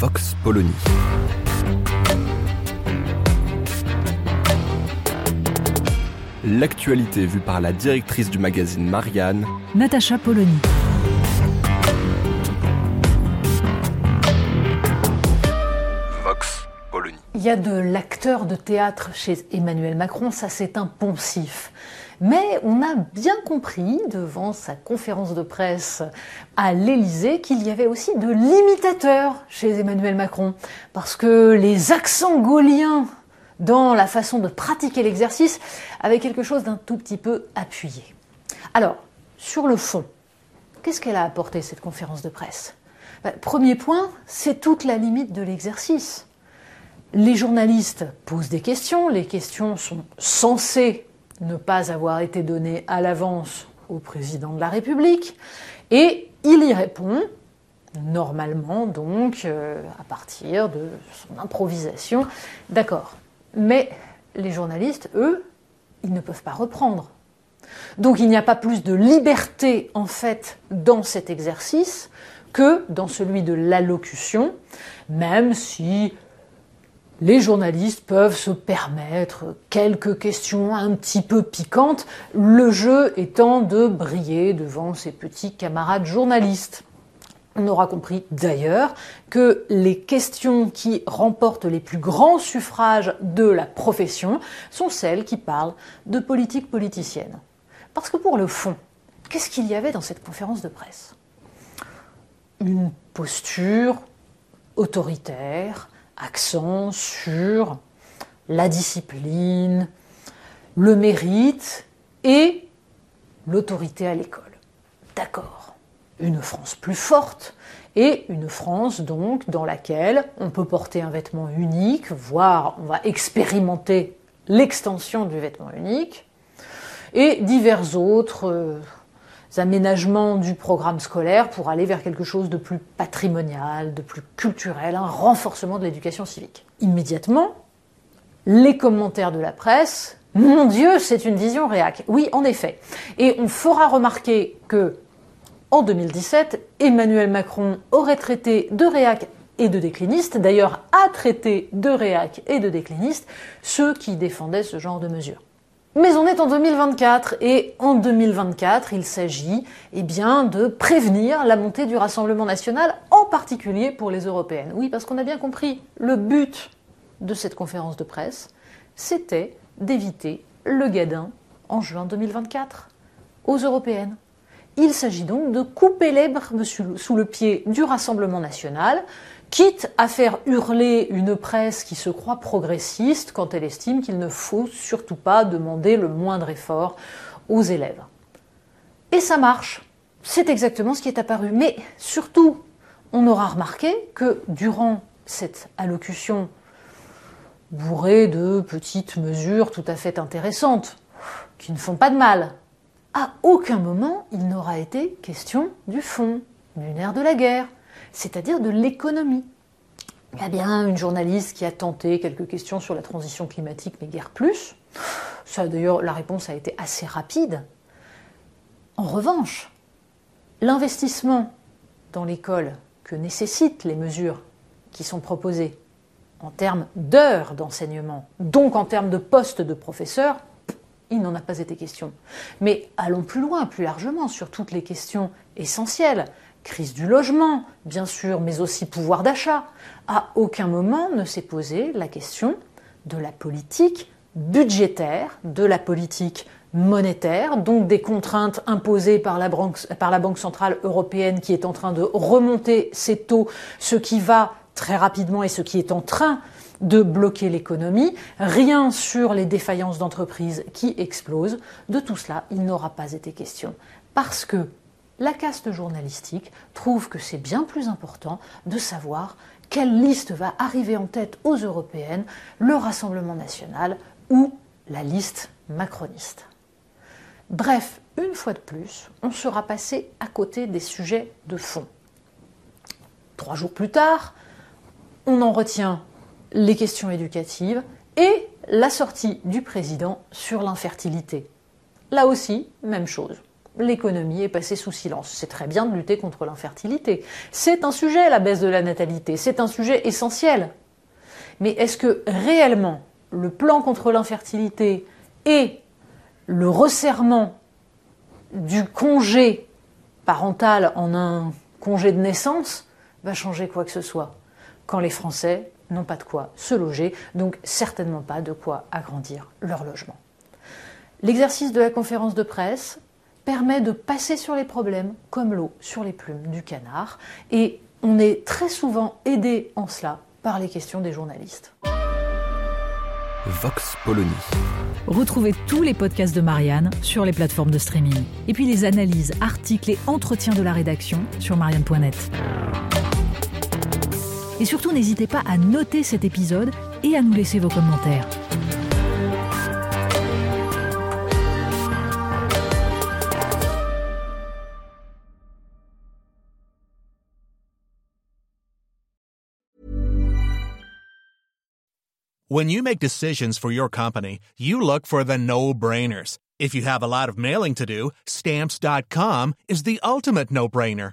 Vox Polony. L'actualité vue par la directrice du magazine Marianne, Natacha Polony. Il y a de l'acteur de théâtre chez Emmanuel Macron, ça c'est un poncif. Mais on a bien compris devant sa conférence de presse à l'Élysée qu'il y avait aussi de l'imitateur chez Emmanuel Macron. Parce que les accents gauliens dans la façon de pratiquer l'exercice avaient quelque chose d'un tout petit peu appuyé. Alors, sur le fond, qu'est-ce qu'elle a apporté cette conférence de presse? Ben, Premier point, c'est toute la limite de l'exercice. Les journalistes posent des questions, les questions sont censées ne pas avoir été données à l'avance au président de la République, et il y répond, normalement donc, euh, à partir de son improvisation. D'accord. Mais les journalistes, eux, ils ne peuvent pas reprendre. Donc il n'y a pas plus de liberté en fait dans cet exercice que dans celui de l'allocution, même si les journalistes peuvent se permettre quelques questions un petit peu piquantes, le jeu étant de briller devant ses petits camarades journalistes. On aura compris d'ailleurs que les questions qui remportent les plus grands suffrages de la profession sont celles qui parlent de politique politicienne. Parce que pour le fond, qu'est-ce qu'il y avait dans cette conférence de presse? Une posture autoritaire, accent sur la discipline, le mérite et l'autorité à l'école. D'accord. Une France plus forte et une France donc dans laquelle on peut porter un vêtement unique, voire on va expérimenter l'extension du vêtement unique, et divers autres euh, aménagements du programme scolaire pour aller vers quelque chose de plus patrimonial, de plus culturel, un renforcement de l'éducation civique. Immédiatement, les commentaires de la presse, mon Dieu, c'est une vision réac. Oui, en effet. Et on fera remarquer que, en 2017, Emmanuel Macron aurait traité de réac et de décliniste, d'ailleurs a traité de réac et de décliniste ceux qui défendaient ce genre de mesures. Mais on est en 2024 et en 2024, il s'agit eh bien de prévenir la montée du Rassemblement national, en particulier pour les européennes. Oui, parce qu'on a bien compris, le but de cette conférence de presse, c'était d'éviter le gadin en juin 2024 aux européennes. Il s'agit donc de couper l'herbe sous le pied du Rassemblement national, quitte à faire hurler une presse qui se croit progressiste quand elle estime qu'il ne faut surtout pas demander le moindre effort aux élèves. Et ça marche. C'est exactement ce qui est apparu. Mais surtout, on aura remarqué que durant cette allocution bourrée de petites mesures tout à fait intéressantes, qui ne font pas de mal, à aucun moment il n'aura été question du fond, du nerf de la guerre, c'est-à-dire de l'économie. Il y a bien une journaliste qui a tenté quelques questions sur la transition climatique, mais guère plus. Ça, d'ailleurs, la réponse a été assez rapide. En revanche, l'investissement dans l'école que nécessitent les mesures qui sont proposées en termes d'heures d'enseignement, donc en termes de postes de professeurs, il n'en a pas été question. Mais allons plus loin, plus largement, sur toutes les questions essentielles. Crise du logement, bien sûr, mais aussi pouvoir d'achat. À aucun moment ne s'est posée la question de la politique budgétaire, de la politique monétaire, donc des contraintes imposées par la, Banque, centrale européenne qui est en train de remonter ses taux, ce qui va très rapidement et ce qui est en train de bloquer l'économie, rien sur les défaillances d'entreprises qui explosent. De tout cela, il n'aura pas été question. Parce que la caste journalistique trouve que c'est bien plus important de savoir quelle liste va arriver en tête aux européennes, le Rassemblement national ou la liste macroniste. Bref, une fois de plus, on sera passé à côté des sujets de fond. Trois jours plus tard, on en retient les questions éducatives et la sortie du président sur l'infertilité. Là aussi, même chose. L'économie est passée sous silence. C'est très bien de lutter contre l'infertilité. C'est un sujet, la baisse de la natalité. C'est un sujet essentiel. Mais est-ce que réellement le plan contre l'infertilité et le resserrement du congé parental en un congé de naissance va changer quoi que ce soit? Quand les Français n'ont pas de quoi se loger, donc certainement pas de quoi agrandir leur logement. L'exercice de la conférence de presse permet de passer sur les problèmes comme l'eau sur les plumes du canard, et on est très souvent aidé en cela par les questions des journalistes. Vox Polony. Retrouvez tous les podcasts de Marianne sur les plateformes de streaming. Et puis les analyses, articles et entretiens de la rédaction sur marianne.net. Et surtout, n'hésitez pas à noter cet épisode et à nous laisser vos commentaires. When you make decisions for your company, you look for the no-brainers. If you have a lot of mailing to do, stamps.com is the ultimate no-brainer.